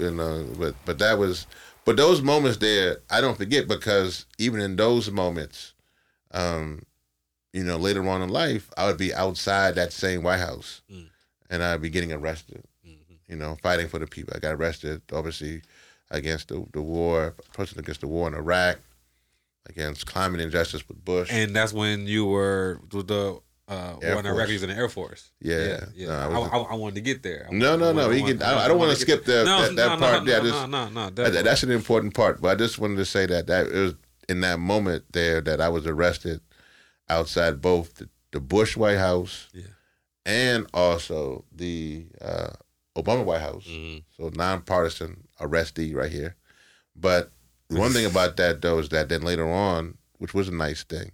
You know but but that was but those moments there i don't forget because even in those moments um you know later on in life i would be outside that same white house and i'd be getting arrested you know fighting for the people. I got arrested obviously against the, the war protesting against the war in iraq against climate injustice with bush. And that's when you were with the uh, one of Force. records in the Air Force. Yeah, yeah. yeah. I I, I, I wanted to get there. No, no, no. I He can- I- don't wanna skip that- No, that- that no, part. No, Yeah, no, no, no, no. That- that's an important part. But I just wanted to say that that it was in that moment there that I was arrested outside both the, the Bush White House Yeah. and also the uh, Obama White House. Mhm. So nonpartisan arrestee right here. But one thing about that though is that then later on, which was a nice thing,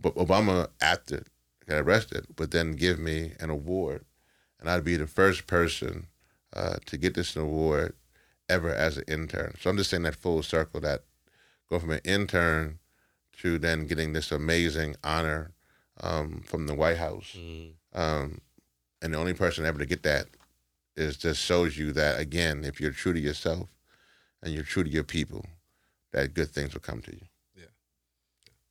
but Obama after got arrested would then give me an award, and I'd be the first person uh, to get this award ever as an intern. So I'm just saying that full circle that go from an intern to then getting this amazing honor um, from the White House. Mhm. Um, and the only person ever to get that is just shows you that again, if you're true to yourself and you're true to your people, that good things will come to you.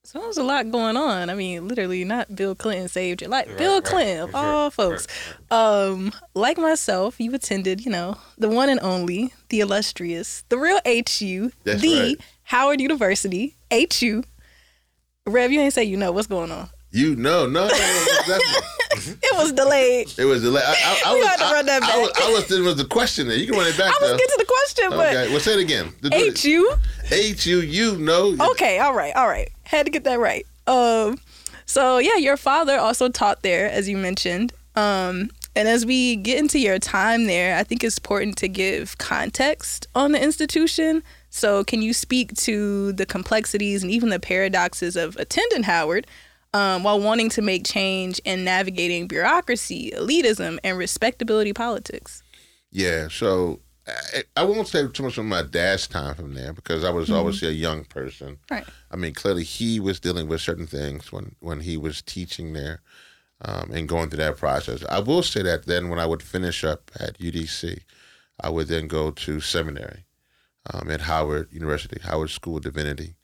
So there's a lot going on. I mean, literally, not Bill Clinton saved your life. Right, Bill right, Clinton, of right, all right, folks. Um, like myself, you attended, you know, the one and only, the illustrious, the real HU, That's the. Howard University, HU. Rev, you ain't say you know what's going on. You know, no, no, no. It was delayed. It was the. I, I, I We was. had to I, run that I was. back. I was. There was a question there. You can run it back I was though. getting to the question, Okay. Well, say it again. but HU. H U U. No. Okay, all right, all right. Had to get that right. Um, so yeah, your father also taught there, as you mentioned. Um, and as we get into your time there, I think it's important to give context on the institution. So, can you speak to the complexities and even the paradoxes of attending Howard um, while wanting to make change and navigating bureaucracy, elitism, and respectability politics? Yeah. So I, I won't say too much of my dad's time from there because I was obviously a young person. Right. I mean, clearly he was dealing with certain things when when he was teaching there um, and going through that process. I will say that then when I would finish up at UDC, I would then go to seminary um, at Howard University, Howard School of Divinity.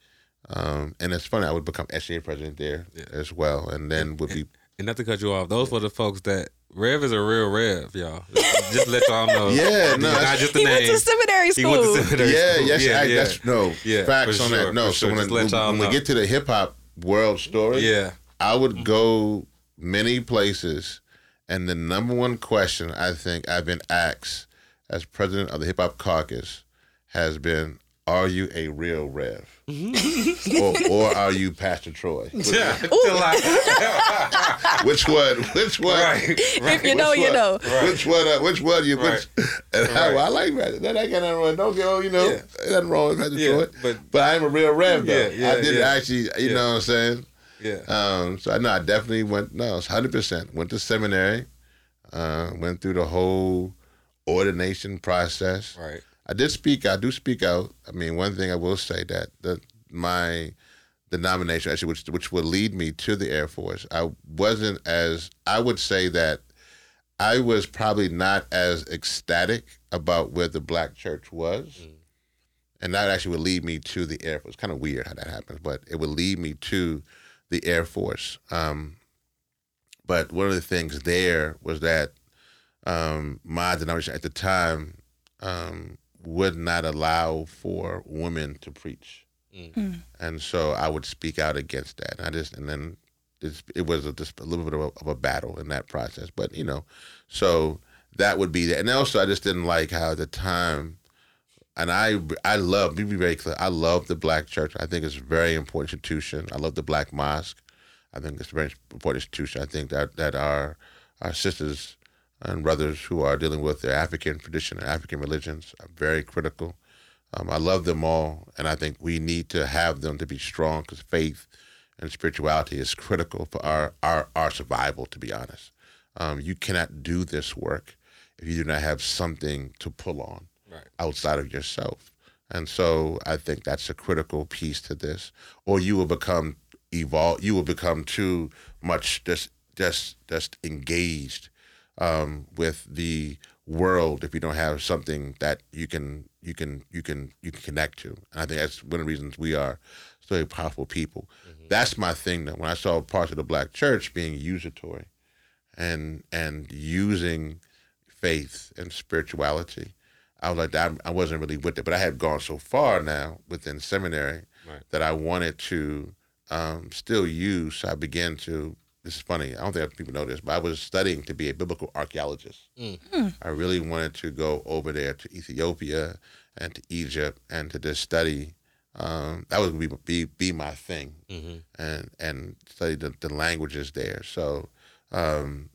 Um, and it's funny, I would become SCA president there as well, and then would be And not to cut you off, those were the folks that Rev is a real Rev, y'all. Just let y'all know. Yeah, no, not that's- just the He name. went to seminary He went to seminary yeah, school. yes, yeah, I, yeah. that's no Yeah, facts on sure, that. No, so sure. when, Just when, when we get to the hip hop world story, Yeah. I would go many places, and the number one question I think I've been asked as president of the Hip Hop Caucus has been, "Are you a real Rev, or, or are you Pastor Troy? Which, Yeah. Till I- which one? Which one? right. If you know, Which you one? know. Which one? Uh, which one? You? Which? And I, Right. well, I like that. That ain't got nothing wrong. Don't go. You know, Yeah. nothing wrong with Pastor Yeah, Troy. but- but I am a real Rev though. Yeah, yeah, I did yeah. actually. You know what I'm saying? Yeah. Um, so I know I definitely went. No, it's hundred percent. Went to seminary. Uh, went through the whole ordination process. Right. I did speak. I do speak out. I mean, one thing I will say that the my denomination actually, which which would lead me to the Air Force, I wasn't as I would say that I was probably not as ecstatic about where the black church was. And that actually would lead me to the Air Force. Kind of weird how that happens, but it would lead me to the Air Force. Um, but one of the things there was that um, my denomination at the time um, would not allow for women to preach, mm. hmm. and so I would speak out against that. And I just and then it's, it was a, just a little bit of a, of a battle in that process, but you know, so that would be that. And also, I just didn't like how at the time. And I, I love. Be very clear. I love the black church. I think it's a very important institution. I love the black mosque. I think it's a very important institution. I think that that our our sisters and brothers who are dealing with their African tradition and African religions. I'm very critical. Um, I love them all, and I think we need to have them to be strong because faith and spirituality is critical for our, our, our survival, to be honest. Um, you cannot do this work if you do not have something to pull on Right. outside of yourself. And so I think that's a critical piece to this. Or you will become evolve you will become too much just just just engaged um, with the world if you don't have something that you can you can you can you can connect to. And I think that's one of the reasons we are so powerful people. That's my thing though. When I saw parts of the black church being usatory and and using faith and spirituality, I was like, I, I wasn't really with it. But I had gone so far now within seminary Right. that I wanted to um, still use. So I began to. This is funny. I don't think people know this, but I was studying to be a biblical archaeologist. Mm. Hmm. I really wanted to go over there to Ethiopia and to Egypt and to just study. Um, that would be, be be my thing, mm-hmm. and and study the, the languages there. So, um,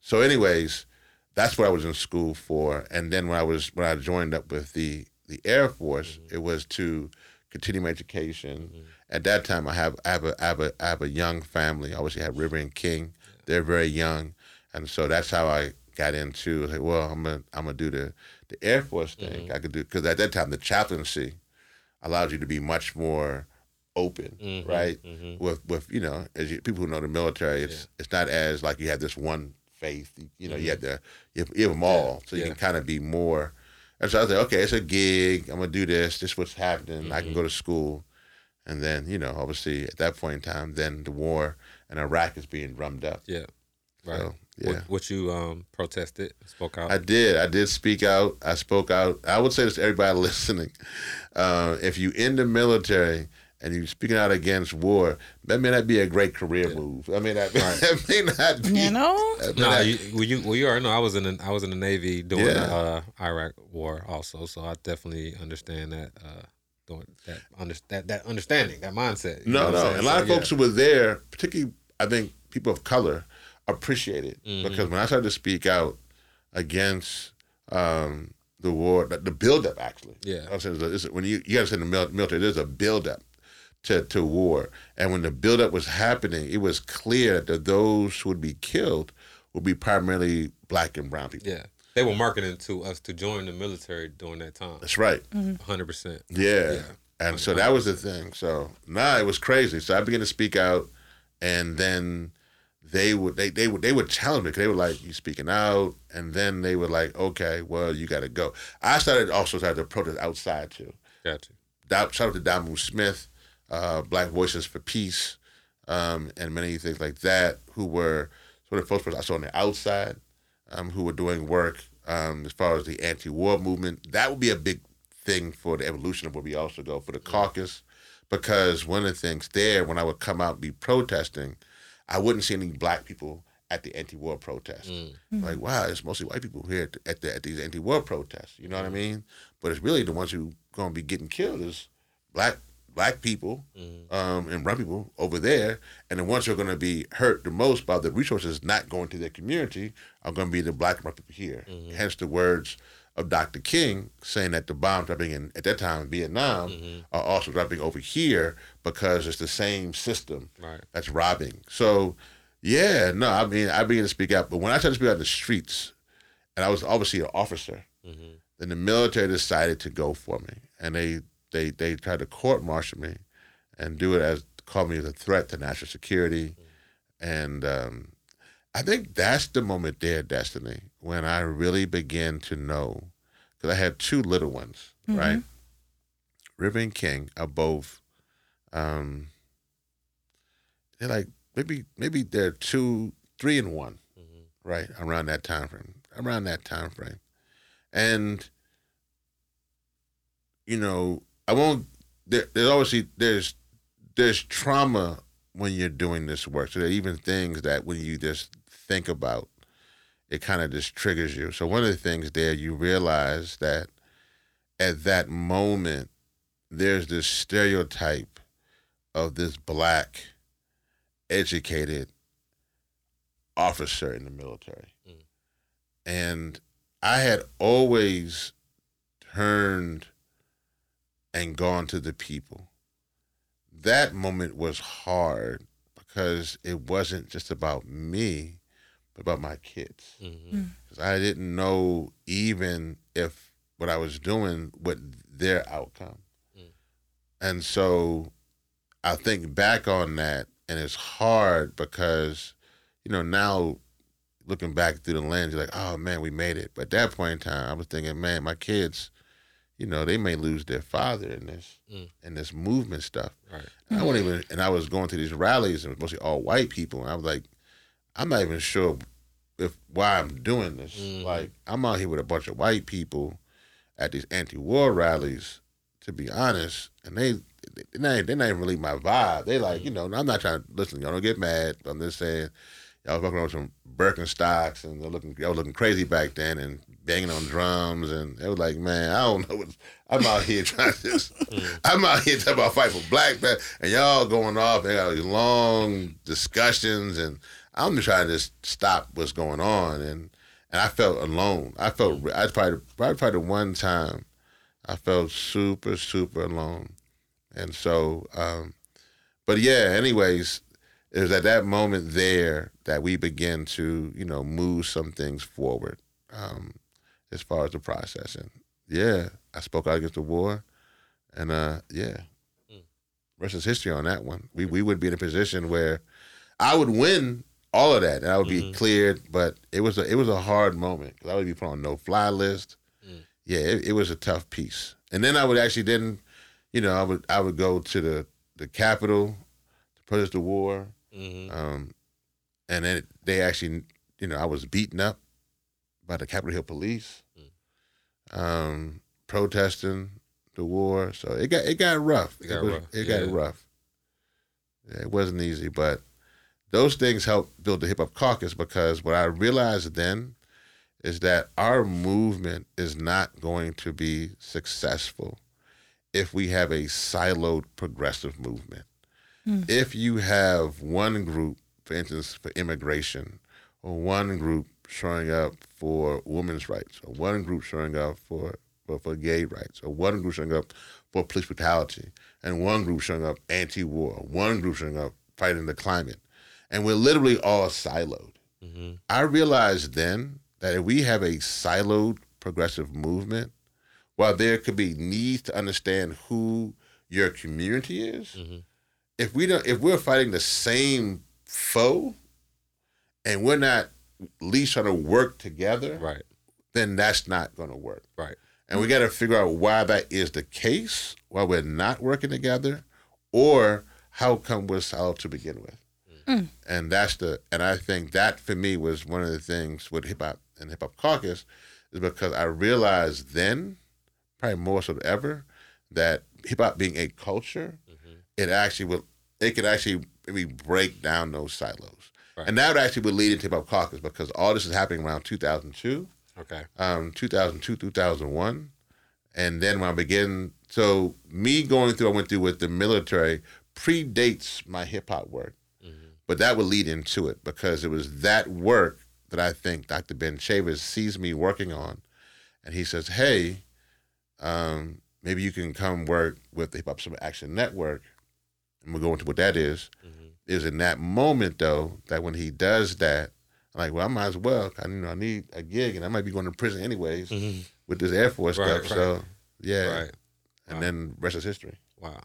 so anyways, that's what I was in school for. And then when I was when I joined up with the the Air Force, mm-hmm. it was to continue my education. Mm-hmm. At that time, I have I have a I have a, I have a young family. I obviously have River and King. They're very young, and so that's how I got into. Like, well, I'm gonna I'm gonna do the the Air Force thing. Mm-hmm. I could do because at that time the chaplaincy allows you to be much more open, mm-hmm. right? Mm-hmm. With with you know, as you, people who know the military, it's it's not as like you have this one faith. You know, you have the you have, you have them all, so you Yeah. can kind of be more. And so I was like, okay, it's a gig. I'm gonna do this. This is what's happening. I can go to school, and then you know, obviously at that point in time, then the war in Iraq is being drummed up. Yeah. Right. So, yeah. What, what you um protested, spoke out. I did. I did speak out. I spoke out. I would say this to everybody listening. Uh, if you in the military and you're speaking out against war, that may not be a great career move. I mean, that, that may not be. You know? that no, not- you, well, you well you already know I was in the, I was in the Navy during Yeah. the uh, Iraq War also, so I definitely understand that uh, doing that under, that that understanding, that mindset. you no, know what I'm no. a lot So, of yeah. folks who were there, particularly, I think people of color, appreciate it Mm-hmm. because when I started to speak out against um, the war, the, the buildup actually. Yeah. I'm saying it's when you you got to say in the military, there's a buildup to to war, and when the buildup was happening, it was clear that those who would be killed would be primarily black and brown people. yeah, they were marketing to us to join the military during that time. That's right. Hundred percent. Yeah. Yeah. And so that was the thing. So nah, it was crazy. So I began to speak out, and then they would they they would they would challenge me 'cause they were like, "You speaking out," and then they were like, "Okay, well, you got to go." I started also started to protest outside too. Got you. Da- Shout out to Damu Smith, uh, Black Voices for Peace, um, and many things like that, who were sort of folks I saw on the outside, um, who were doing work um, as far as the anti-war movement. That would be a big thing for the evolution of where we also go for the caucus, because one of the things there, when I would come out and be protesting, I wouldn't see any black people at the anti-war protest. Like, wow, it's mostly white people here at, the, at, the, at these anti-war protests. You know what I mean? But it's really the ones who going to be getting killed is black black people mm-hmm. um, and brown people over there, and the ones who are going to be hurt the most by the resources not going to their community are going to be the black and brown people here. Mm-hmm. Hence the words of Dr. King saying that the bombs dropping in at that time in Vietnam mm-hmm. are also dropping over here because it's the same system Right. that's robbing. So, yeah, no, I mean, I began to speak out, but when I started to speak out in the streets, and I was obviously an officer, then the military decided to go for me, and they they they tried to court martial me, and do it as call me as a threat to national security, and um, I think that's the moment there, Destiny, when I really began to know, because I had two little ones, right? River and King are both, um, they're like maybe maybe they're two, three and one, right? Around that time frame, around that time frame, and you know I won't. There, there's obviously there's there's trauma when you're doing this work. So there are even things that when you just think about, it kind of just triggers you. So one of the things there you realize that at that moment there's this stereotype of this black educated officer in the military. Mm. and I had always turned and gone to the people. That moment was hard because it wasn't just about me, but about my kids. Mm-hmm. Because I didn't know even if what I was doing would their outcome. Mm. And so I think back on that, and it's hard because, you know, now looking back through the lens, you're like, oh man, we made it. But at that point in time, I was thinking, man, my kids, you know, they may lose their father in this Mm. in this movement stuff. Right. And I wasn't even, and I was going to these rallies and it was mostly all white people, and I was like, I'm not even sure if why I'm doing this. Mhm. Like, I'm out here with a bunch of white people at these anti-war rallies, to be honest, and they. They're not, they're not even really my vibe. They like, you know, I'm not trying to listen. Y'all don't get mad. I'm just saying, y'all was walking around with some Birkenstocks and they're looking, y'all looking crazy back then and banging on drums and it was like, man, I don't know. What, I'm out here trying to, I'm out here talking about fight for black men and y'all going off. They got these long discussions and I'm just trying to just stop what's going on and and I felt alone. I felt I probably probably, probably the one time I felt super super alone, and so um, but yeah. Anyways, it was at that moment there that we began to you know move some things forward um, as far as the process and yeah, I spoke out against the war, and uh, yeah, rest is history on that one. We we would be in a position where I would win all of that, and I would be cleared. But it was a it was a hard moment because I would be put on no fly list. Yeah, it, it was a tough piece. And then I would actually then, you know, I would I would go to the the Capitol to protest the war, Mm-hmm. um, and then they actually, you know, I was beaten up by the Capitol Hill police, um, protesting the war. So it got it got rough. It got was- rough, It got yeah. rough. Yeah, it wasn't easy, but those things helped build the hip hop caucus because what I realized then is that our movement is not going to be successful if we have a siloed progressive movement. If you have one group, for instance, for immigration, or one group showing up for women's rights, or one group showing up for, for, for gay rights, or one group showing up for police brutality, and one group showing up anti-war, one group showing up fighting the climate, and we're literally all siloed. Mm-hmm. I realized then that if we have a siloed progressive movement, while there could be needs to understand who your community is, Mhm. if we don't, if we're fighting the same foe, and we're not least trying to work together, Right. then that's not going to work. Right. And we got to figure out why that is the case, why we're not working together, or how come we're siloed to begin with. Mm. Mm. And that's the, and I think that for me was one of the things with hip hop and hip hop caucus, is because I realized then, probably more so than ever, that hip hop being a culture, mm-hmm. it actually will, it could actually maybe break down those silos. Right. And that actually would lead into hip hop caucus because all this is happening around 2002 Okay. um, 2002, 2001. And then when I begin, so me going through, I went through with the military predates my hip hop work. But that would lead into it because it was that work that I think Dr. Ben Chavis sees me working on. And he says, hey, um, maybe you can come work with the Hip Hop Summit Action Network. And we'll go into what that is. It was in that moment, though, that when he does that, I'm like, well, I might as well. I, you know, I need a gig, and I might be going to prison anyways Mhm. with this Air Force Right, stuff. right. So, yeah. Right. And then rest is history. Wow.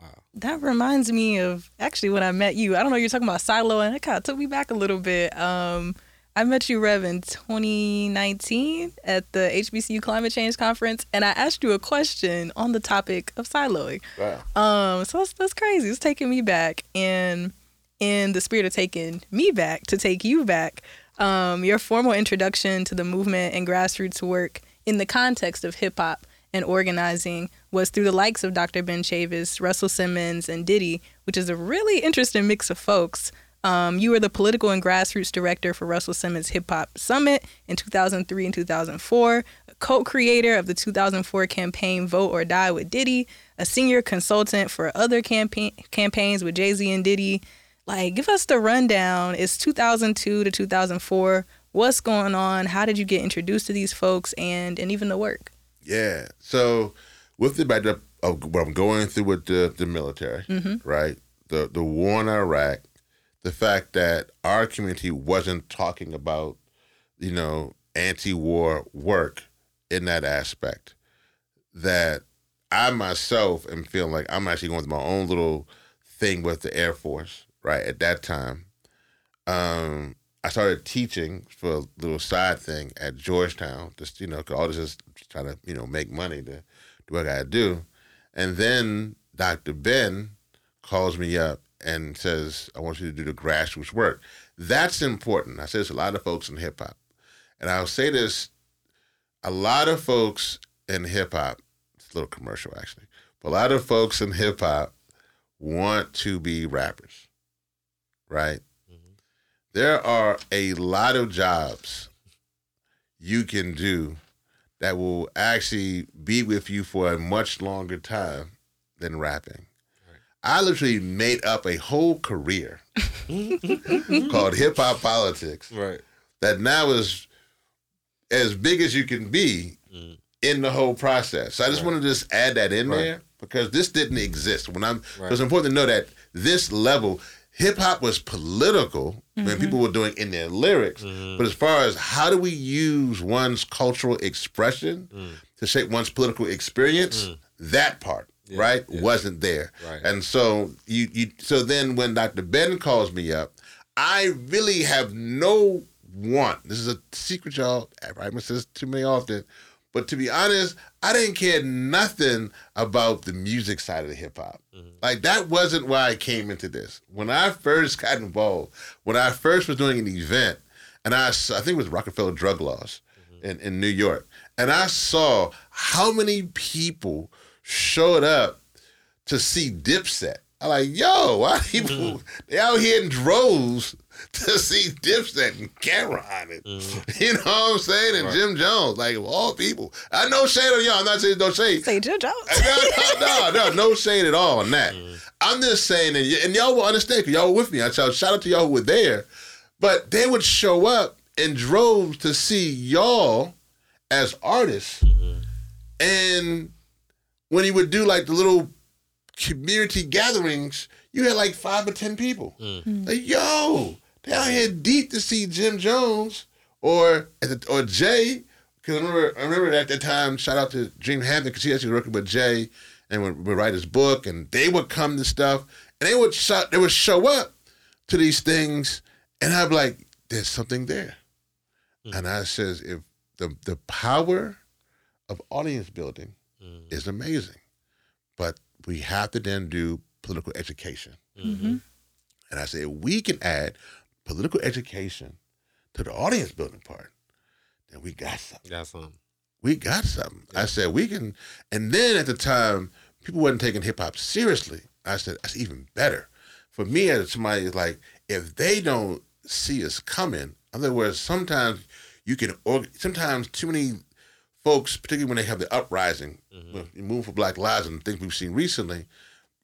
Wow. That reminds me of actually when I met you. I don't know, you're talking about silo, and it kind of took me back a little bit. Um, I met you, Rev, in 2019 at the HBCU Climate Change Conference, and I asked you a question on the topic of siloing. Wow. Um, so that's, that's crazy. It's taking me back, and in the spirit of taking me back to take you back, um, your formal introduction to the movement and grassroots work in the context of hip hop and organizing was through the likes of Dr. Ben Chavis, Russell Simmons, and Diddy, which is a really interesting mix of folks. Um, you were the political and grassroots director for Russell Simmons Hip Hop Summit in 2003 and 2004, a co creator of the 2004 campaign Vote or Die with Diddy, a senior consultant for other campaign, campaigns with Jay Z and Diddy. Like, give us the rundown. It's 2002 to 2004. what's going on? How did you get introduced to these folks and and even the work? Yeah. So with the backdrop of what I'm going through with the, the military, Mm-hmm. right? The the war in Iraq, the fact that our community wasn't talking about, you know, anti-war work in that aspect, that I myself am feeling like I'm actually going through my own little thing with the Air Force, right? At that time. Um, I started teaching for a little side thing at Georgetown. Just you know, 'cause all this is trying to you know make money to do what I gotta do. And then Dr. Ben calls me up and says, "I want you to do the grassroots work." That's important. I say this a lot of folks in hip hop, and I'll say this: a lot of folks in hip hop. It's a little commercial actually, but a lot of folks in hip hop want to be rappers, right? Mm-hmm. there are a lot of jobs you can do that will actually be with you for a much longer time than rapping. I literally made up a whole career called hip hop politics Right. that now is as big as you can be in the whole process. So I just want to just add that in Right. there because this didn't exist. When I'm, Right. it's important to know that this level, hip hop was political when people were doing in their lyrics, Mm-hmm. but as far as how do we use one's cultural expression Mm. to shape one's political experience, that part. Right, yeah. wasn't there, Right. and so you you so then when Dr. Ben calls me up, I really have no want. This is a secret, y'all. I must say this too many often. But to be honest, I didn't care nothing about the music side of the hip hop. Mm-hmm. Like that wasn't why I came into this. When I first got involved, when I first was doing an event, and I, I think it was Rockefeller Drug Laws mm-hmm. in, in New York, and I saw how many people showed up to see Dipset. I'm like, yo, why people mm-hmm. they out here in droves to see Dipset and Cam'ron it. Mm-hmm. You know what I'm saying? And Jim Jones, like of all people. I know shade on y'all. I'm not saying no shade. Say Joe Jones. No, no, no, no, no shade at all on that. Mm-hmm. I'm just saying, and, y- and y'all will understand because y'all were with me. I shout, shout out to y'all who were there, but they would show up in droves to see y'all as artists, and when he would do like the little community gatherings, you had like five or ten people. Mm. Mm. Like, yo, they out here deep to see Jim Jones or or Jay. Because I remember, I remember at that time, shout out to Dream Hampton because he actually was working with Jay and would, would write his book, and they would come to stuff, and they would show, they would show up to these things, and I'd be like, "There's something there," mm. and I says, "If the the power of audience building is amazing, but we have to then do political education." Mm-hmm. And I said, we can add political education to the audience building part, then we got something. Got some. We got something. I said, we can. And then at the time, people wasn't taking hip hop seriously. I said, that's even better. For me, as somebody is like, if they don't see us coming, in other words, sometimes you can, org- sometimes too many folks, particularly when they have the uprising, mm-hmm. when you move for Black Lives and things we've seen recently,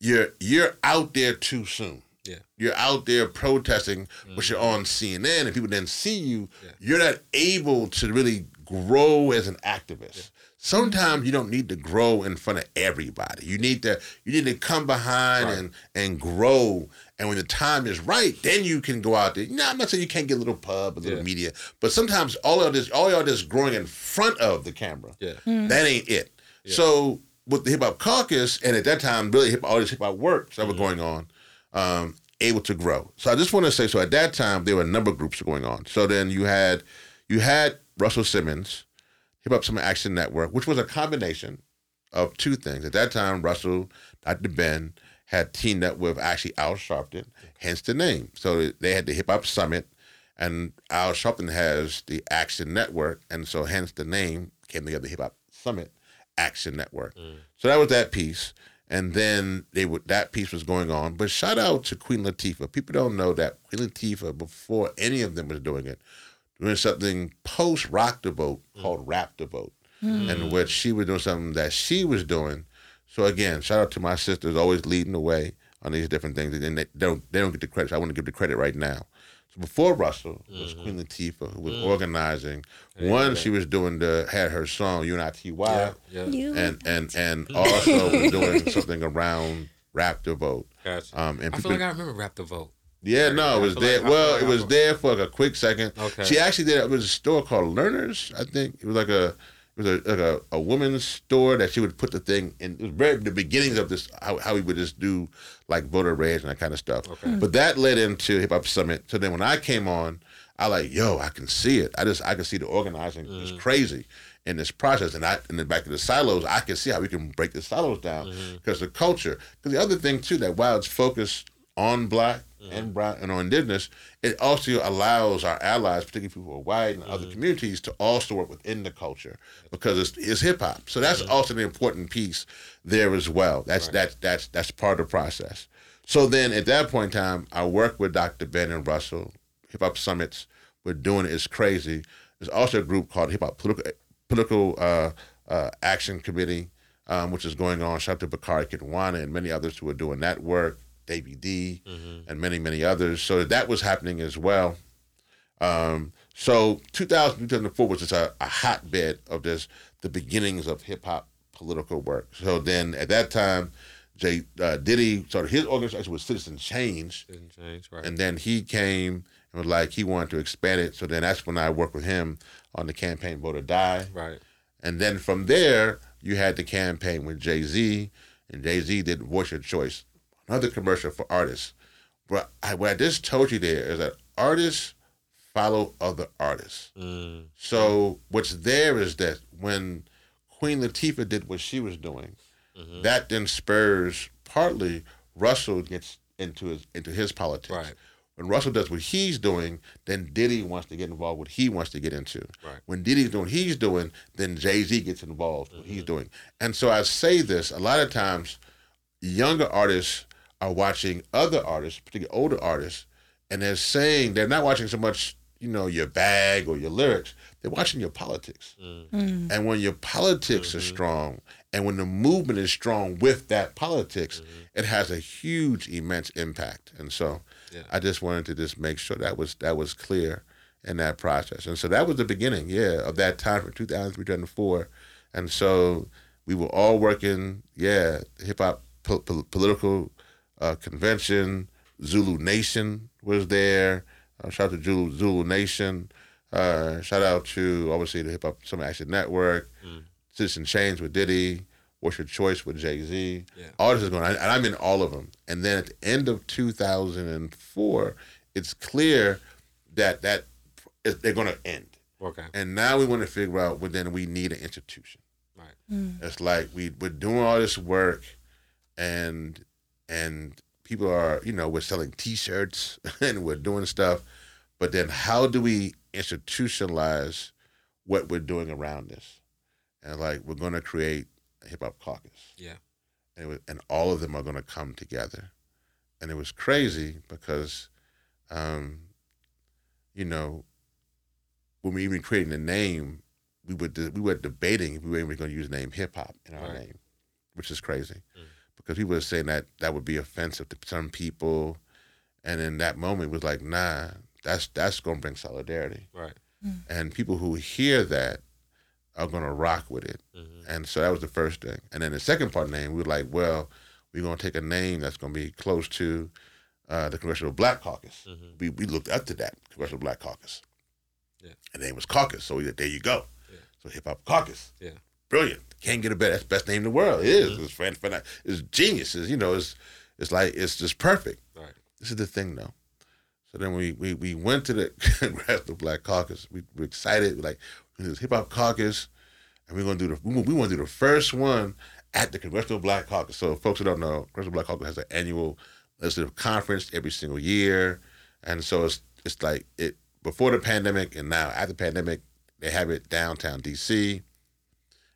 you're you're out there too soon. Yeah. You're out there protesting, but mm-hmm. you're on CNN, and people then see you. Yeah. You're not able to really grow as an activist. Sometimes you don't need to grow in front of everybody. You need to you need to come behind Right. and and grow. And when the time is right, then you can go out there. You know, I'm not saying you can't get a little pub, a little Yeah. media, but sometimes all of this, all y'all just growing in front of the camera. Yeah. That ain't it. So with the hip hop caucus, and at that time, really hip all this hip hop works that were going on, um, able to grow. So I just want to say, so at that time, there were a number of groups going on. So then you had you had Russell Simmons, Hip Hop Summit Action Network, which was a combination of two things. At that time, Russell, Dr. Ben had teamed up with actually Al Sharpton, hence the name. So they had the Hip Hop Summit, and Al Sharpton has the Action Network, and so hence the name came together, the Hip Hop Summit Action Network. Mm. So that was that piece. And then they would that piece was going on. But shout out to Queen Latifah. People don't know that Queen Latifah, before any of them was doing it, doing something post Rock the Vote called Rap the Vote, mm. in which she was doing something that she was doing. So again, shout out to my sisters always leading the way on these different things, and they don't they don't get the credit. So I want to give the credit right now. So before Russell was Queen Latifah who was organizing. One, she was doing the had her song UNITY, Yeah, yeah. You. and and and also was doing something around Rap the Vote. Gotcha. Um, and I people, feel like I remember Rap the Vote. Yeah, no, it was there. like- well, it was there for like a quick second. Okay. She actually did. It was a store called Learners. I think it was like a it was a, like a, a woman's store that she would put the thing in. It was very the beginnings of this how how we would just do like voter rage and that kind of stuff. Okay. But that led into Hip Hop Summit. So then when I came on, I like yo, I can see it. I just I can see the organizing is crazy in this process. And I in the back of the silos, I can see how we can break the silos down because the culture. Because the other thing too that while it's focused on black and brown and on indigenous, it also allows our allies, particularly people who are white and other communities, to also work within the culture because it's, it's hip hop. So that's also an important piece there as well. That's that's that's that's part of the process. So then at that point in time, I worked with Dr. Ben and Russell, Hip Hop Summits. We're doing it is crazy. There's also a group called Hip Hop Political Political uh, uh, Action Committee, um, which is going on. Shout out to Bakari Kitwana and many others who are doing that work. Davey D and many many others. So that was happening as well. Um, so 2000, 2004 was just a, a hotbed of this, the beginnings of hip hop political work. So then at that time, Jay uh, Diddy started his organization was Citizen Change, Didn't change, right? and then he came and was like he wanted to expand it. So then that's when I worked with him on the campaign Vote or Die. right. And then from there, you had the campaign with Jay Z, and Jay Z did Voice Your Choice, another commercial for artists. But I, what I just told you there is that artists follow other artists. Mm. So what's there is that when Queen Latifah did what she was doing, Mm-hmm. that then spurs partly Russell gets into his into his politics. Right. When Russell does what he's doing, then Diddy wants to get involved with what he wants to get into. Right. When Diddy's doing what he's doing, then Jay Z gets involved with what Mm-hmm. he's doing. And so I say this a lot of times, younger artists are watching other artists, particularly older artists, and they're saying they're not watching so much, you know, your bag or your lyrics. They're watching your politics. Mm. And when your politics are mm-hmm. strong, and when the movement is strong with that politics, mm-hmm. it has a huge, immense impact. And so, Yeah. I just wanted to just make sure that was that was clear in that process. And so that was the beginning, yeah, of that time from 2003, 2004. And so we were all working, yeah, hip hop po- po- political uh, convention. Zulu Nation was there. Uh, shout out to Zulu, Zulu Nation. Uh, shout out to obviously the Hip Hop Summit Action Network, Citizen Change with Diddy, What's Your Choice with Jay Z. Yeah. All this is going on, and I'm in all of them. And then at the end of 2004, it's clear that that is- they're going to end. Okay. And now we want to figure out, well, then we need an institution. Right. It's like we we're doing all this work, and and people are you know we're selling T-shirts and we're doing stuff, but then how do we institutionalize what we're doing around this? And like we're going to create a hip hop caucus, Yeah. and it was, and all of them are going to come together, and it was crazy because, um, you know, when we even creating the name, we were de- we were debating if we were even going to use the name hip hop in our Right. name, which is crazy, because people were saying that that would be offensive to some people, and in that moment it was like, nah, that's that's going to bring solidarity, Right. and people who hear that are going to rock with it, Mm-hmm. and so that was the first thing, and then the second part of the name, we were like, well, we're going to take a name that's going to be close to uh, the Congressional Black Caucus. Mm-hmm. We we looked up to that Congressional Black Caucus. Yeah. And the name was Caucus. So we, there you go. Yeah. So Hip Hop Caucus. Yeah. Brilliant. Can't get a better. That's the best name in the world. It is. Mm-hmm. It's, fan- fan- it's genius. It's, you know, it's it's like it's just perfect. Right. This is the thing though. So then we we, we went to the Congressional Black Caucus. We were excited. We're like, this Hip Hop Caucus, and we're gonna do the we, we want to do the first one at the Congressional Black Caucus. So folks who don't know, Congressional Black Caucus has an annual legislative conference every single year, and so it's it's like it before the pandemic and now after the pandemic they have it downtown DC,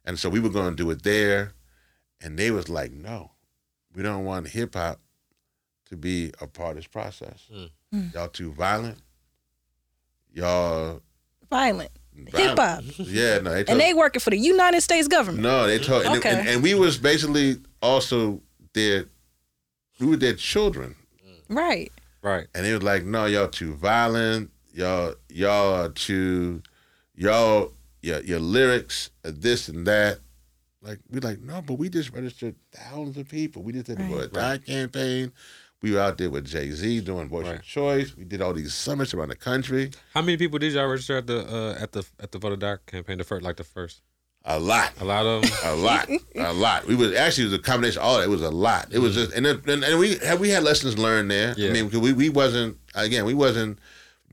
and so we were gonna do it there, and they was like, no, we don't want hip hop to be a part of this process. Mm. Hmm. Y'all too violent. Y'all Violent. violent. Hip hop. Yeah, no, they told, And they working for the United States government. no, they told, and, Okay. and, and we was basically also their, we were their children, mm. Right. Right. and it was like, no, y'all too violent. Y'all, y'all are too, y'all, your your lyrics, are this and that. Like we're like, no, but we just registered thousands of people. We just did the Right. Vote Die campaign. We were out there with Jay Z doing Voice Right. of Choice. We did all these summits around the country. How many people did y'all register at the uh, at the at the voter doc campaign? The first, like the first, A lot. a lot of them. a lot, a lot. We was actually it was a combination. of All that. it was a lot. It was just and then, and, and we had we had lessons learned there. Yeah. I mean, we we wasn't again we wasn't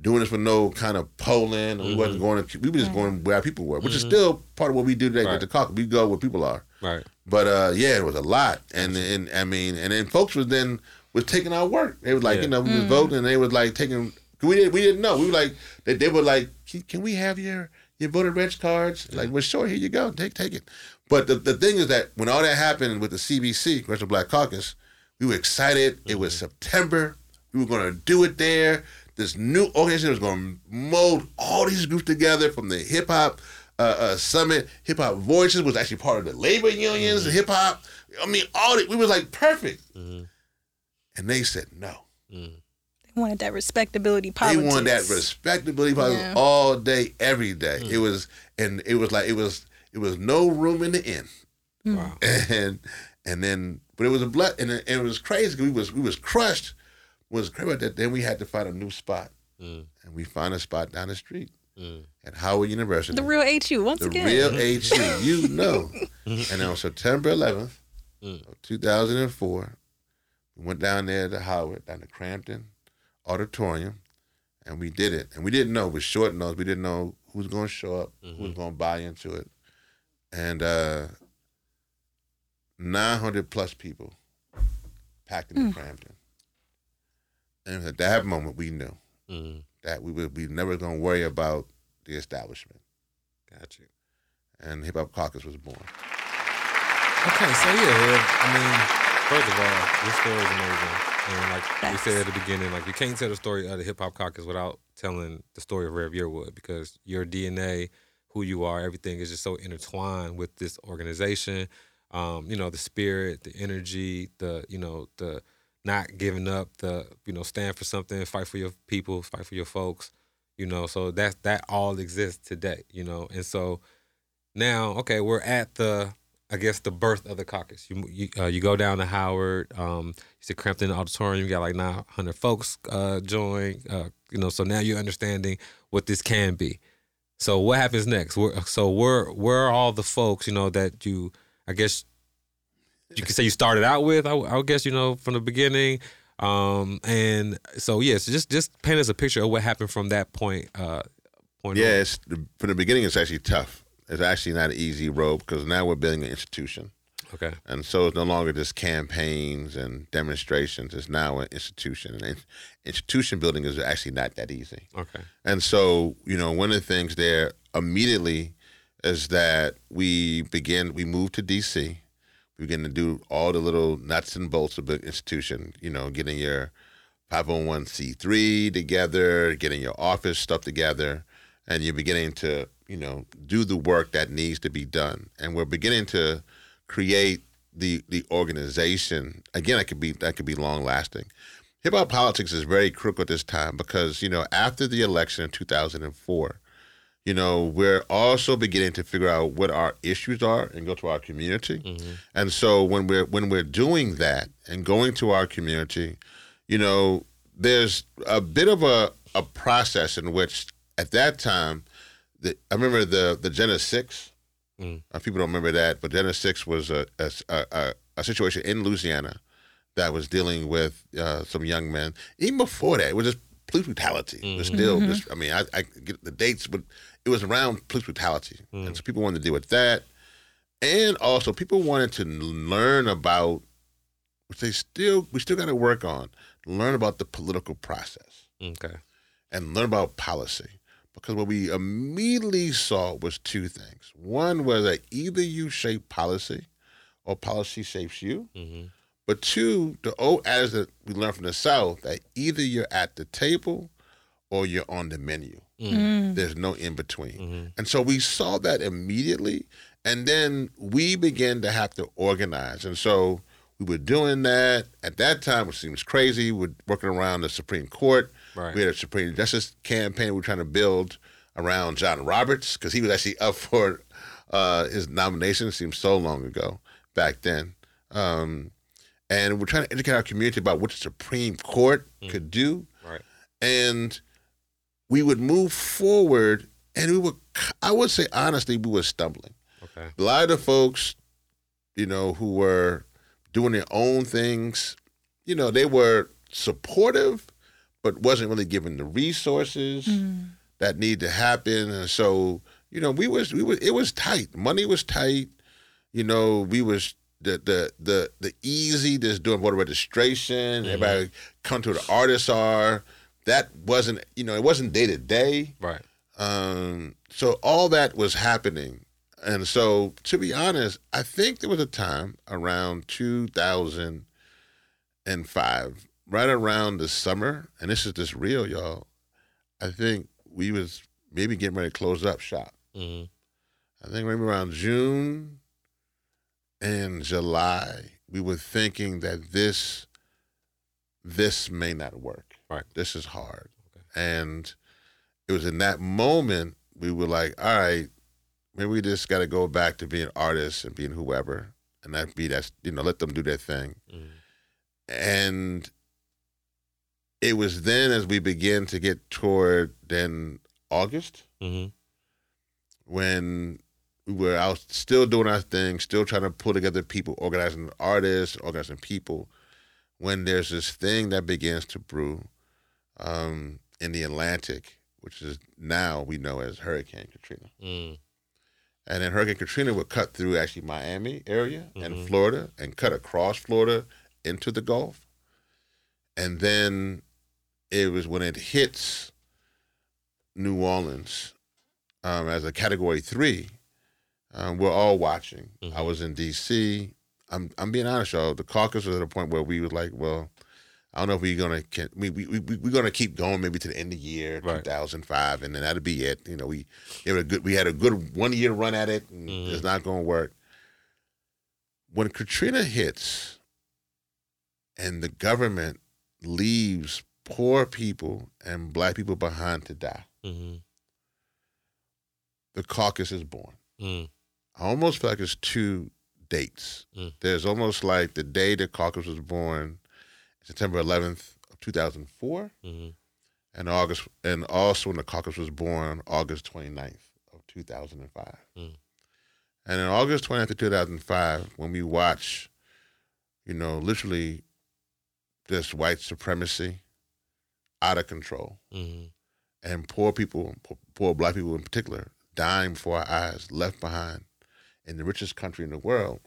doing this for no kind of polling. We wasn't mm-hmm. going to. We were just going where people were, which is mm-hmm. still part of what we do today Right. with the caucus. We go where people are. right. But uh, yeah, it was a lot, and and I mean, and then folks was then was taking our work. They was like, Yeah. you know, we was mm. voting, and they was like taking. We didn't we didn't know. We were like they, they were like, can, can we have your your voter reg cards? Like, well, sure, here you go, take take it. But the the thing is that when all that happened with the CBC, Congressional Black Caucus, we were excited. It was mm-hmm. September. We were going to do it there. This new organization was going to mold all these groups together from the hip hop uh, uh, summit. Hip hop voices was actually part of the labor unions. Mm-hmm. The hip hop. I mean, all the, we was like perfect. Mm-hmm. And they said no. Mm. They wanted that respectability politics. They wanted that respectability politics Yeah. all day, every day. Mm. It was, and it was like it was, it was no room in the inn. Mm. Wow. and and then but it was a blood and it, and it was crazy. we was we was crushed What was crazy about that then we had to find a new spot Mm. and we found a spot down the street Mm. at Howard University The real HU, once the again. The real HU you know and on September 11th Mm. of 2004 we went down there to Howard down to Cramton Auditorium and we did it and we didn't know it was short notice we didn't know who was going to show up who was going to buy into it and uh 900 plus people packed into Cramton. And at that moment, we knew Mm. that we would we never going to worry about the establishment. Got you. And Hip Hop Caucus was born. Okay, so yeah, well, I mean, first of all, this story is amazing. And like we said at the beginning, like you can't tell the story of the hip hop caucus without telling the story of Rev Yearwood because your DNA, who you are, everything is just so intertwined with this organization. Um, you know, the spirit, the energy, the you know, the not giving up, the you know, stand for something, fight for your people, fight for your folks. You know, so that that all exists today. You know, and so now, okay, we're at the I guess the birth of the caucus. You you, uh, you go down to Howard. Um, you see Cramton Auditorium. You got like 900 folks uh, join. Uh, you know, so now you're understanding what this can be. So what happens next? Where, so where where are all the folks? You know that you I guess you could say you started out with. I, I guess you know from the beginning. Um, and so yes, just just paint us a picture of what happened from that point. Uh, point. Yeah, from the beginning, it's actually tough. It's actually not an easy road because now we're building an institution. Okay. And so it's no longer just campaigns and demonstrations. It's now an institution. And institution building is actually not that easy. Okay. And so, you know, one of the things there immediately is that we begin, we moved to DC. We begin to do all the little nuts and bolts of the institution, you know, getting your 501c3 together, getting your office stuff together, and you're beginning to, you know, do the work that needs to be done. And we're beginning to create the the organization. Again, that could be that could be long lasting. Hip hop politics is very critical at this time because, you know, after the election in 2004, you know, we're also beginning to figure out what our issues are and go to our community. And so when we're when we're doing that and going to our community, you know, there's a bit of a, a process in which at that time, the, I remember the the Jena 6. Mm. Uh, people don't remember that, but Jena 6 was a, a, a, a situation in Louisiana that was dealing with uh, some young men. Even before that, it was just police brutality. It was still, just, I mean, I, I get the dates, but it was around police brutality, and so people wanted to deal with that, and also people wanted to learn about, which they still we still got to work on, learn about the political process Okay. and learn about policy. Because what we immediately saw was two things. One was that either you shape policy or policy shapes you. Mm-hmm. But two, the old adage that we learned from the South that either you're at the table or you're on the menu. There's no in between. And so we saw that immediately. And then we began to have to organize. And so we were doing that at that time, which seems crazy. We're working around the Supreme Court. Right. We had a Supreme Justice campaign we were trying to build around John Roberts because he was actually up for uh, his nomination. It seems so long ago back then. Um, and we're trying to educate our community about what the Supreme Court could do. Right. And we would move forward, and we were, I would say honestly, we were stumbling. Okay. A lot of the folks, you know, who were doing their own things, you know, they were supportive, but wasn't really given the resources mm. that need to happen. And so, you know, we was we was it was tight. Money was tight. You know, we was the the the the easy just doing voter registration. Mm-hmm. Everybody come to the artists are. That wasn't you know it wasn't day to day. Right. Um, so all that was happening. And so, to be honest, I think there was a time around 2005, right around the summer, and this is just real, y'all. I think we was maybe getting ready to close up shop. hmm I think maybe around June and July, we were thinking that this this may not work. Right. This is hard. And it was in that moment we were like, all right, maybe we just got to go back to being artists and being whoever, and that be that you know let them do their thing. Mhm. And it was then as we began to get toward then August hmm when we were out still doing our thing, still trying to pull together people, organizing artists, organizing people, when there's this thing that begins to brew um, in the Atlantic, which is now we know as Hurricane Katrina. Mm. And then Hurricane Katrina would cut through actually Miami area and Mhm. Florida and cut across Florida into the Gulf. And then it was when it hits New Orleans um, as a category three, um, we're all watching. I Mhm. was in DC. I'm I'm being honest, y'all. The caucus was at a point where we was like, well, I don't know if we're gonna can, we, we, we we're gonna keep going maybe to the end of the year, Right. 2005, and then that'll be it. You know, we it a good we had a good one year run at it, and Mhm. it's not gonna work. When Katrina hits, and the government leaves poor people and black people behind to die, hmm the caucus is born. Mm. I almost feel like it's two dates. Mm. There's almost like the day the caucus was born, September 11th of 2004, hmm and August, and also when the caucus was born, August 29th of 2005. Mm. And in August 29th of 2005, when we watch, you know, literally this white supremacy out of control, hmm and poor people, poor black people in particular, dying before our eyes, left behind in the richest country in the world.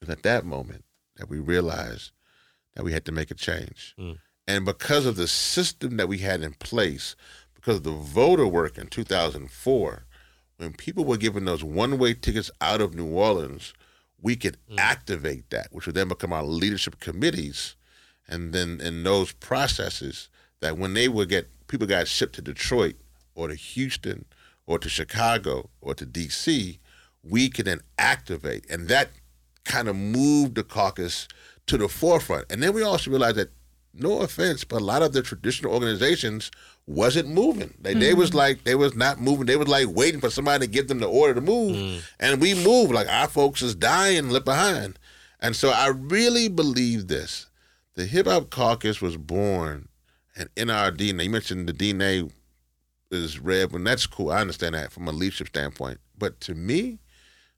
Was at that moment that we realized that we had to make a change. Mm. And because of the system that we had in place, because of the voter work in 2004, when people were given those one way tickets out of New Orleans, we could activate that, which would then become our leadership committees. And then in those processes, that when they would get people got shipped to Detroit or to Houston or to Chicago or to DC, we could then activate. And that kind of moved the caucus to the forefront. And then we also realized that, no offense, but a lot of the traditional organizations wasn't moving. They, they was mm-hmm. like, they was not moving. They was like waiting for somebody to give them the order to move. Mm. And we moved. Like our folks is dying, left behind. And so I really believe this. The Hip Hop Caucus was born and in our DNA. You mentioned the DNA is red, and that's cool. I understand that from a leadership standpoint. But to me,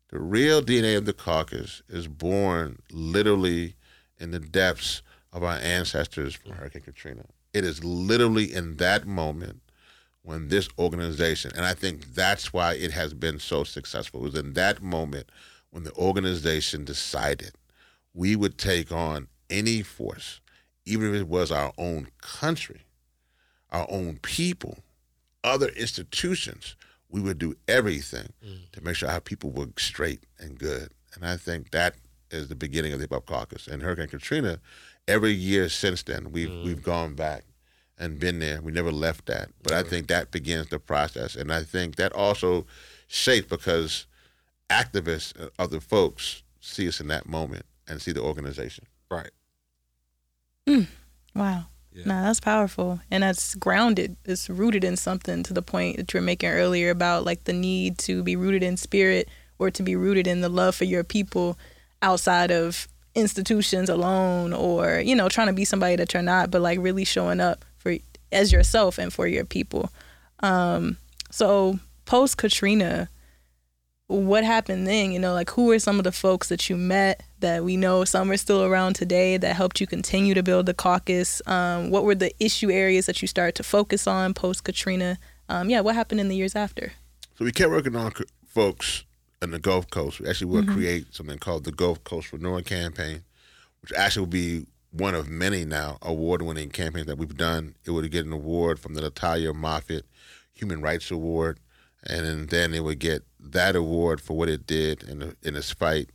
the real DNA of the caucus is born literally in the depths of our ancestors from Hurricane Katrina. It is literally in that moment when this organization, and I think that's why it has been so successful, it was in that moment when the organization decided we would take on any force, even if it was our own country, our own people, other institutions, we would do everything mm. to make sure our people were straight and good. And I think that is the beginning of the Hip Hop Caucus. And Hurricane Katrina, every year since then, we've we've gone back and been there. We never left that. But I think that begins the process. And I think that also shapes because activists, uh, other folks, see us in that moment and see the organization. Right. Wow. Yeah. No, that's powerful. And that's grounded. It's rooted in something to the point that you were making earlier about like the need to be rooted in spirit or to be rooted in the love for your people outside of institutions alone or, you know, trying to be somebody that you're not, but like really showing up for as yourself and for your people. Um, so post Katrina, what happened then? You know, like who were some of the folks that you met that we know some are still around today that helped you continue to build the caucus? Um, what were the issue areas that you started to focus on post Katrina? Um, yeah, what happened in the years after? So we kept working on folks in the Gulf Coast. We actually will create something called the Gulf Coast Renewal Campaign, which actually will be one of many now award-winning campaigns that we've done. It would get an award from the Letelier-Moffitt Human Rights Award, and then, then it would get that award for what it did in the, in its fight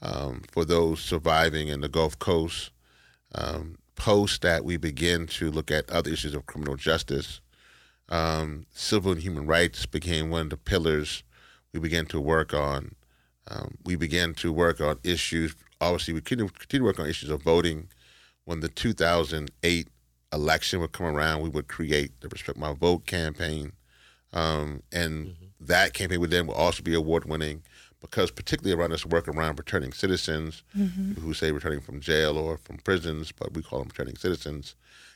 um, for those surviving in the Gulf Coast. Um, post that, we begin to look at other issues of criminal justice. Um, civil and human rights became one of the pillars we began to work on. Um, we began to work on issues. Obviously, we continue, continue to work on issues of voting. When the 2008 election would come around, we would create the Respect My Vote campaign. Um, and that campaign would then will also be award winning because, particularly around this work around returning citizens who say returning from jail or from prisons, but we call them returning citizens.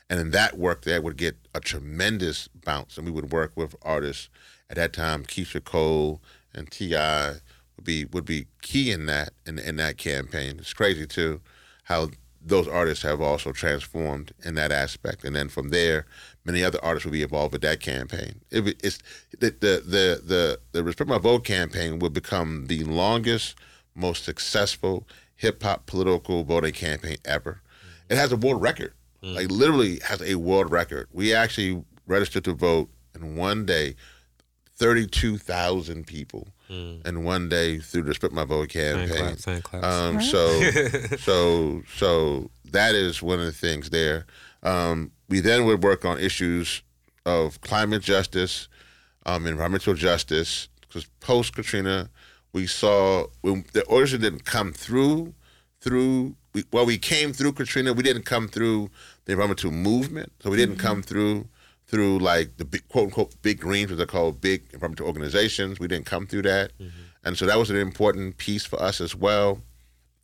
And in that work, there would get a tremendous bounce. And we would work with artists at that time, Keyshia Cole and T.I. would be would be key in that in, in that campaign. It's crazy too how those artists have also transformed in that aspect. And then from there, many other artists will be involved with that campaign. It, it's the the the the, the Respect My Vote campaign will become the longest, most successful hip hop political voting campaign ever. Mm-hmm. It has a world record. Mm. Like literally has a world record. We actually registered to vote in one day 32,000 people in one day through the Respect My Vote Fan campaign. claps, fan claps. Um, so, so, so that is one of the things there. Um, we then would work on issues of climate justice, um, environmental justice. Because post Katrina, we saw when the origin didn't come through through. We, well, we came through Katrina. We didn't come through the environmental movement, so we didn't come through through like the big, quote unquote big greens, what they're called big environmental organizations. We didn't come through that, and so that was an important piece for us as well.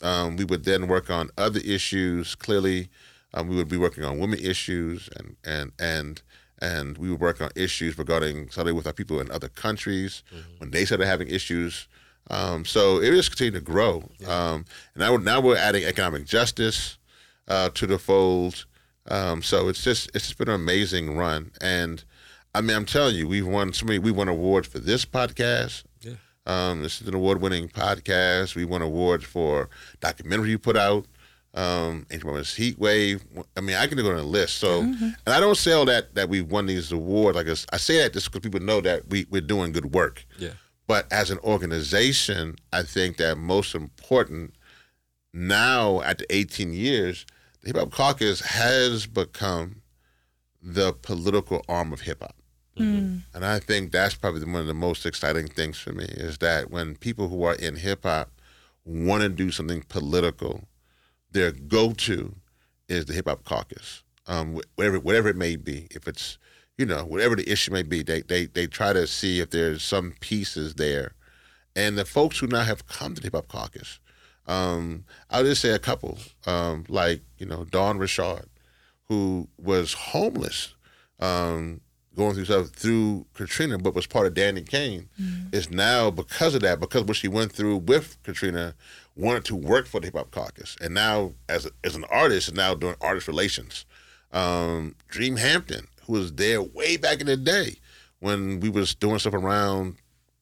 Um, we would then work on other issues. Clearly, um, we would be working on women issues, and and and and we would work on issues regarding starting with our people in other countries when they started having issues. Um, so it just continued to grow. Um, and now, now we're adding economic justice uh, to the fold. Um, so it's just it's just been an amazing run. And I mean, I'm telling you, we've won so many. We won awards for this podcast. Yeah. Um, this is an award-winning podcast. We won awards for documentary you put out. Um, Moments Heat Wave. I mean, I can go on a list. So, and I don't say all that that we've won these awards. Like I say that just because people know that we we're doing good work. yeah. But as an organization, I think that most important now at the 18 years, the Hip Hop Caucus has become the political arm of hip hop. And I think that's probably one of the most exciting things for me is that when people who are in hip hop want to do something political, their go to is the Hip Hop Caucus, um, whatever whatever it may be. If it's you know whatever the issue may be, they they they try to see if there's some pieces there, and the folks who now have come to the Hip Hop Caucus, um, I'll just say a couple, um, like you know Dawn Richard, who was homeless, um, going through stuff through Katrina, but was part of Danity Kane, is now because of that, because what she went through with Katrina, wanted to work for the Hip Hop Caucus, and now as a, as an artist, is now doing artist relations. Um, Dream Hampton, who was there way back in the day when we was doing stuff around,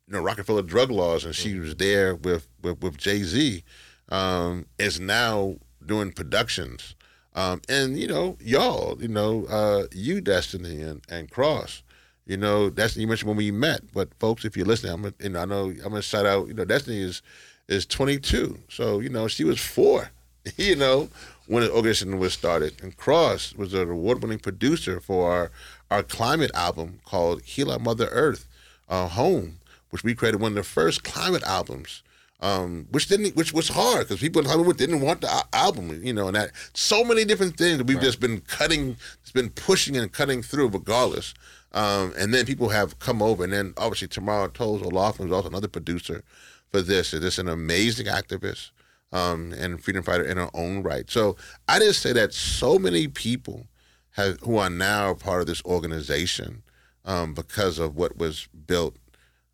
you know, Rockefeller drug laws, and she was there with with, with Jay Z, um, is now doing productions. Um, and you know, y'all, you know, uh, you Destiny and, and Cross, you know, that's you mentioned when we met. But folks, if you're listening, I'm gonna, you know, I know I'm gonna shout out. You know, Destiny is is 22, so you know she was four. You know, when the organization was started, and Cross was an award-winning producer for our our climate album called "Heal Our Mother Earth, uh, Home," which we created one of the first climate albums um, which didn't, which was hard because people in Hollywood didn't want the album, you know, and that so many different things that we've just been cutting, it's been pushing and cutting through regardless. Um, and then people have come over, and then obviously Tamara Toles O'Laughlin was also another producer for this. Is this an amazing activist um, and freedom fighter in her own right? So I just say that so many people have who are now part of this organization um, because of what was built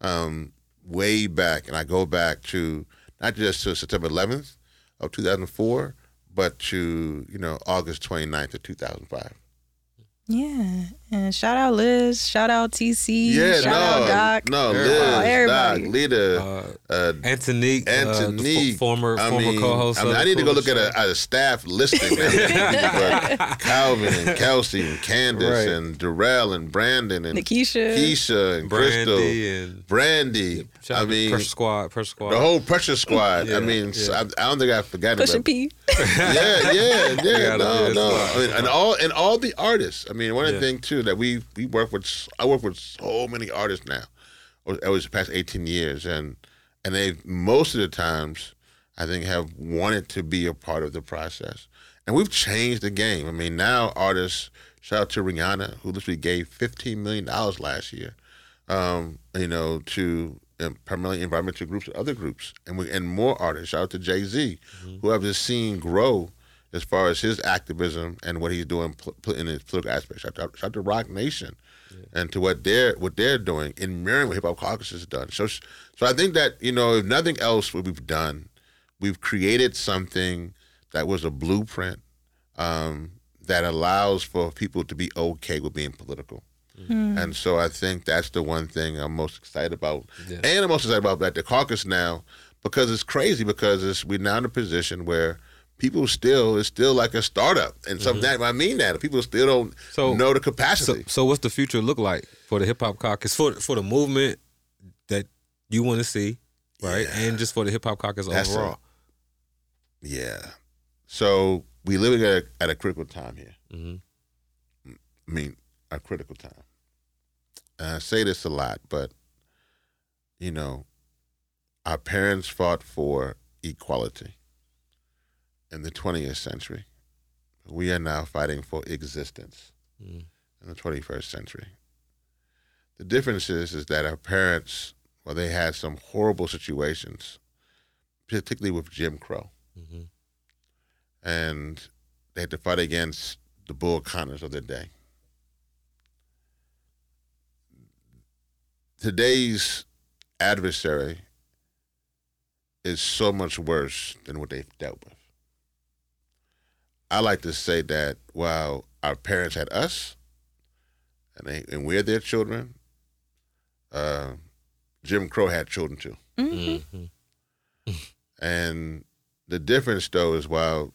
um, way back, and I go back to not just to September 11th of 2004, but to you know August 29th of 2005. Yeah. And shout out Liz. Shout out TC. Yeah, shout no, out Doc. no, Everybody. Liz, Doc, Everybody. Lita, Uh, uh, Antonique, uh, the Antonique, fo- former I former mean, co-host. I, mean, I need to go look at Show. a, a staff listing. but Calvin and Kelsey and Candace Right. and Darrell and Brandon and Nikisha. Keisha and Crystal, and Brandy. shout I out mean, Pressure Squad, Pressure Squad. the whole pressure squad. Yeah, I mean, yeah. I, I don't think I forgot Pusha about. P. Yeah, yeah, yeah. no, be no. I mean, and all and all the artists. I mean, one of the Yeah. things too that we we work with. I work with so many artists now. Over the past eighteen years, and and they most of the times, I think, have wanted to be a part of the process. And we've changed the game. I mean, now artists. Shout out to Rihanna, who literally gave fifteen million dollars last year. Um, you know, to um, primarily environmental groups and other groups, and we and more artists. Shout out to Jay Z, who I've just seen grow as far as his activism and what he's doing pl- pl- in his political aspect. Shout out, shout out to Roc Nation and to what they're what they're doing in mirroring what Hip Hop Caucus has done. So, so I think that you know, if nothing else, what we've done, we've created something that was a blueprint um, that allows for people to be okay with being political. And so I think that's the one thing I'm most excited about. Yeah. And I'm most excited about that the caucus now because it's crazy because it's we're now in a position where people still it's still like a startup. And something that I mean that people still don't So- know the capacity. so what's the future look like for the hip hop caucus for for the movement that you want to see, right? Yeah. And just for the hip hop caucus That's a- overall. yeah. So we living at a, at a critical time here. hmm I mean, a critical time. And I say this a lot, but you know, our parents fought for equality in the 20th century. We are now fighting for existence Mm. in the 21st century. The difference is, is that our parents, well, they had some horrible situations, particularly with Jim Crow, hmm and they had to fight against the Bull Connors of their day. today's adversary is so much worse than what they've dealt with. I like to say that while our parents had us, and they, and we're their children, uh, Jim Crow had children too. Mm-hmm. hmm And the difference, though, is while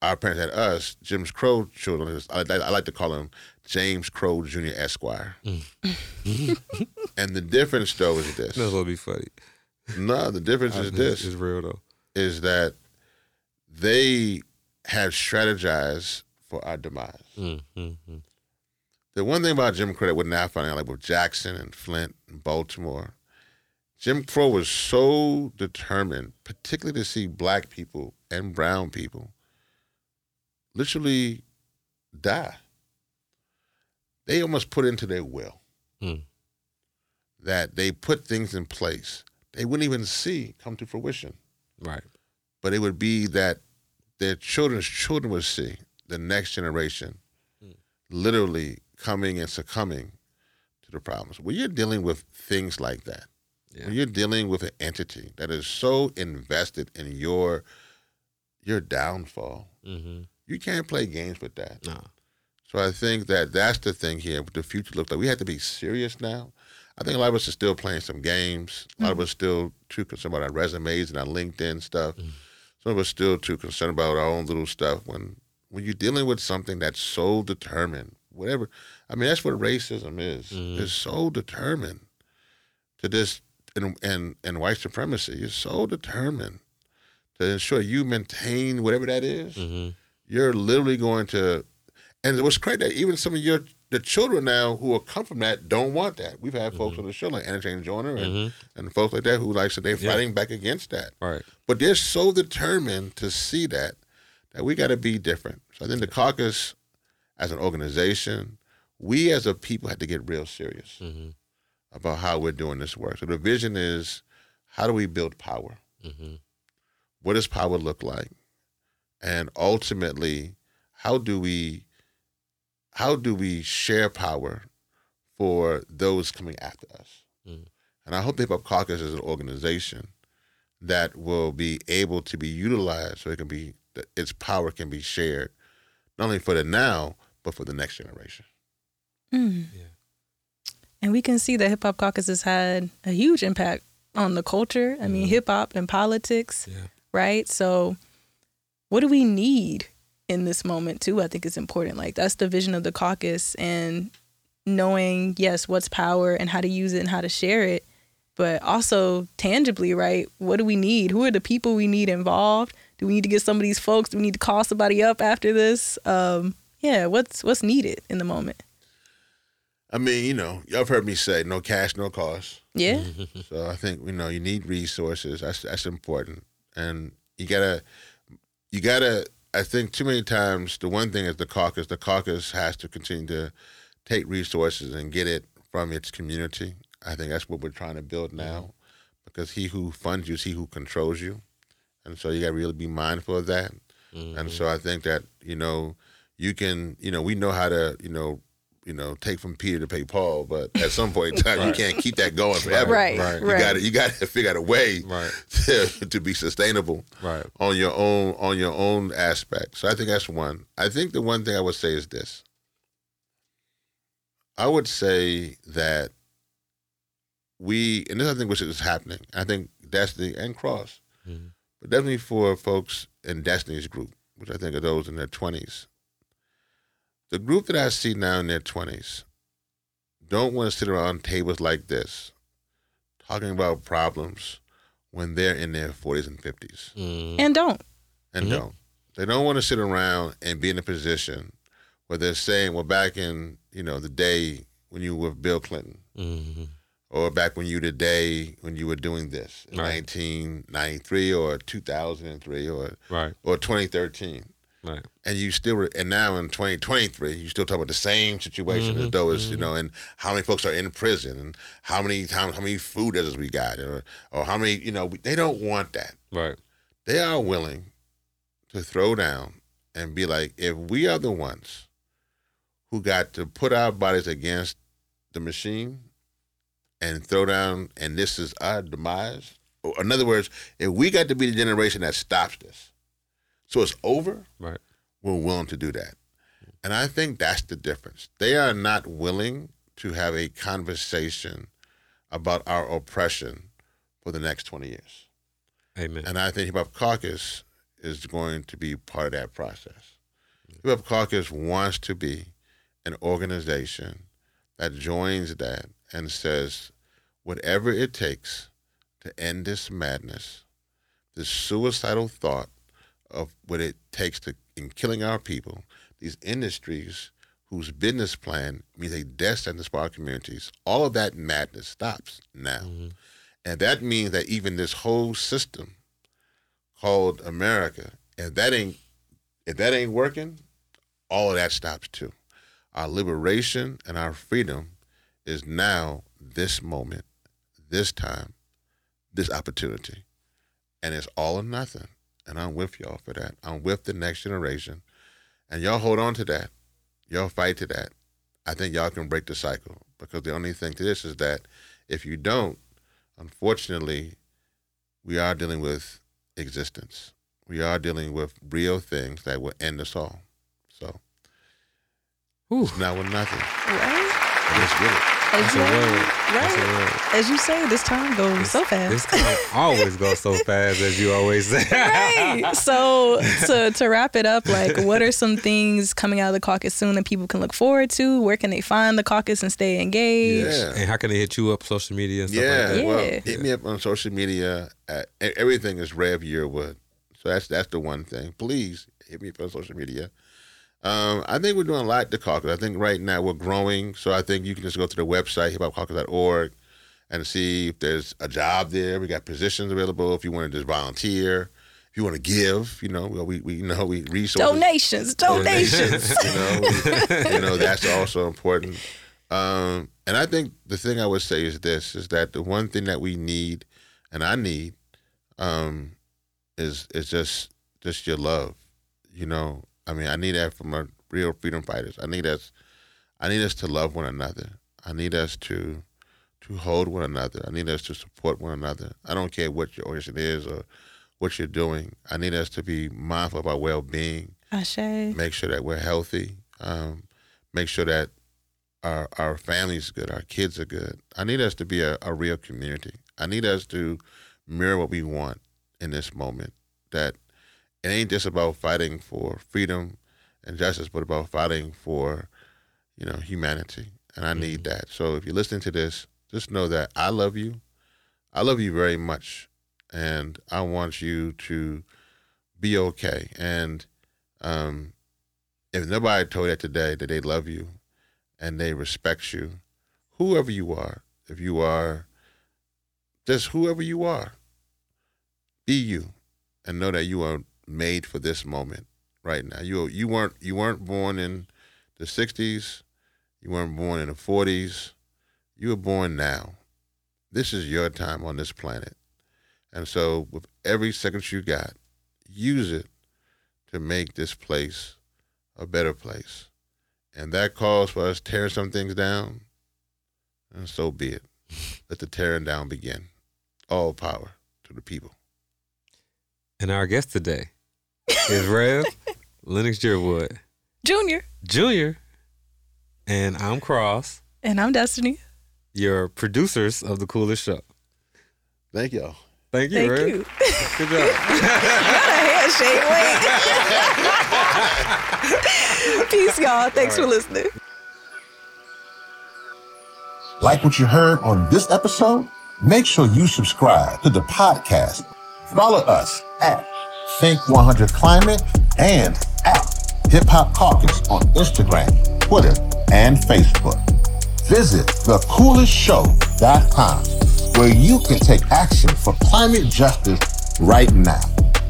our parents had us, Jim Crow children, is- I, I like to call him James Crow Jr. Esquire. and the difference, though, is this. That's gonna be funny. No, the difference is this: Is real though. is that they had strategized for our demise. Mm-hmm. The one thing about Jim Crow that we're now finding out, like with Jackson and Flint and Baltimore, Jim Crow was so determined, particularly to see black people and brown people literally die. They almost put into their will Mm. that they put things in place they wouldn't even see come to fruition. Right. But it would be that their children's children would see the next generation Mm. literally coming and succumbing to the problems. When you're dealing with things like that, Yeah. when you're dealing with an entity that is so invested in your your downfall, Mm-hmm. you can't play games with that. Nah. So I think that that's the thing here. What the future looks like. We have to be serious now. I think a lot of us are still playing some games. A lot of us still too concerned about our resumes and our LinkedIn stuff. Some of us still too concerned about our own little stuff. When when you're dealing with something that's so determined, whatever. I mean, that's what racism is. Mhm. It's so determined to this and and and white supremacy. You're so determined to ensure you maintain whatever that is Mm-hmm. you're literally going to and what's crazy that even some of your the children now who have come from that don't want that. We've had folks on the show like Anna Jane Joyner and, and folks like that who like said they're Yeah. fighting back against that. Right. But they're so determined to see that that we got to be different. So I think the caucus, as an organization, we as a people had to get real serious Mm-hmm. about how we're doing this work. So the vision is, how do we build power? Mm-hmm. What does power look like? And ultimately, how do we how do we share power for those coming after us? Mhm. And I hope the Hip Hop Caucus is an organization that will be able to be utilized so it can be that its power can be shared not only for the now but for the next generation. Mm. Yeah. And we can see that Hip Hop Caucus has had a huge impact on the culture. I mean, hip hop and politics, Yeah. right? So, what do we need in this moment, too? I think is important. Like, that's the vision of the caucus and knowing, yes, what's power and how to use it and how to share it, but also tangibly, right? What do we need? Who are the people we need involved? Do we need to get some of these folks? Do we need to call somebody up after this? Um, yeah, what's what's needed in the moment? I mean, you know, y'all have heard me say no cash, no cost. Yeah. So I think you know you need resources. That's that's important, and you gotta you gotta. I think too many times the one thing is the caucus. The caucus has to continue to take resources and get it from its community. I think that's what we're trying to build now, mm-hmm. because he who funds you is he who controls you, and so you got to really be mindful of that. And mm-hmm. so I think that you know you can you know we know how to you know you know take from Peter to pay Paul, but at some point in time you can't keep that going forever. Right, Right. You right. got to you got to figure out a way Right. to, to be sustainable Right. on your own on your own aspect. So I think that's one. I think the one thing I would say is this. I would say that we and this I think which is happening. I think Destiny and Cross, Mhm. but definitely for folks in Destiny's group, which I think are those in their twenties. The group that I see now in their twenties don't want to sit around tables like this, talking about problems when they're in their forties and fifties Mhm. And don't. and Mhm. don't. They don't want to sit around and be in a position where they're saying, "Well, back in you know the day when you were with Bill Clinton, Mhm. or back when you the day when you were doing this in Right. 1993 or 2003 or Right. or 2013." Right. And you still, re- and now in 2023, you still talk about the same situation as Mhm, though it's, you know, and how many folks are in prison and how many times, how many food deserts we got or, or how many, you know, they don't want that Right. they are willing to throw down and be like, if we are the ones who got to put our bodies against the machine and throw down, and this is our demise. Or in other words, if we got to be the generation that stops this, so it's over, Right. we're willing to do that. And I think that's the difference. They are not willing to have a conversation about our oppression for the next 20 years. Amen. And I think Hip Hop Caucus is going to be part of that process. Hip Hop Caucus wants to be an organization that joins that and says, whatever it takes to end this madness, this suicidal thought of what it takes to in killing our people, these industries whose business plan means a death sentence for our communities, all of that madness stops now. Mm-hmm. And that means that even this whole system called America, if that ain't if that ain't working, all of that stops too. Our liberation and our freedom is now this moment, this time, this opportunity. And it's all or nothing. And I'm with y'all for that. I'm with the next generation. And y'all hold on to that. Y'all fight to that. I think y'all can break the cycle because the only thing to this is that if you don't, unfortunately, we are dealing with existence. We are dealing with real things that will end us all. So Whew. it's not with nothing. Right? Let's get it. As That's a you, word. That's a right? word. As you say, this time goes so fast. This time always goes so fast, as you always say. right. So to to wrap it up, like what are some things coming out of the caucus soon that people can look forward to? Where can they find the caucus and stay engaged? Yeah. And how can they hit you up, social media and stuff Yeah, like that? well, Yeah. hit me up on social media. At, e- everything is Rev Yearwood. So that's that's the one thing. Please hit me up on social media. Um, I think we're doing a lot to caucus. I think right now we're growing, so I think you can just go to the website hiphopcaucus.org and see if there's a job there. We got positions available. If you want to just volunteer, if you want to give, you know, we we you know we resources Donations, donations. you know, we- you know that's also important. Um, and I think the thing I would say is this: is that the one thing that we need, and I need, um, is is just just your love. You know, I mean, I need that from our real freedom fighters. I need us, I need us to love one another. I need us to to hold one another. I need us to support one another. I don't care what your organization is or what you're doing. I need us to be mindful of our well being make sure that we're healthy, um, make sure that our our family's good, our kids are good. I need us to be a, a real community. I need us to mirror what we want in this moment. That it ain't just about fighting for freedom and justice, but about fighting for, you know, humanity. And I need that. So if you're listening to this, just know that I love you. I love you very much, and I want you to be okay. And um, if nobody told you that today that they love you and they respect you, whoever you are, if you are just whoever you are, be you and know that you are made for this moment right now. You you weren't you weren't born in the '60s, you weren't born in the '40s. You were born now. This is your time on this planet, and so with every second you got, use it to make this place a better place. And that calls for us tearing some things down, and so be it. Let the tearing down begin. All power to the people. And our guest today is Rev Lennox Yearwood Junior. Jr. And I'm Cross, And I'm Destiny. your producers of the coolest show. Thank y'all. Thank you, Thank Rev. you. Good job. Not a handshake. Wait. Peace, y'all. Thanks for listening. Like what you heard on this episode? Make sure you subscribe to the podcast. Follow us at Think 100 Climate and at Hip Hop Caucus on Instagram, Twitter, and Facebook. Visit thecoolestshow.com where you can take action for climate justice right now.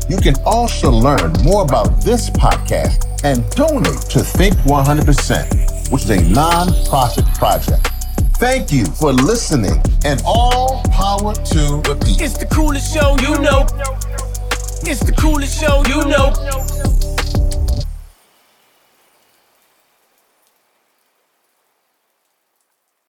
You can also learn more about this podcast and donate to Think 100%, which is a non-profit project. Thank you for listening and all power to the people. It's the coolest show you know. It's the coolest show you know.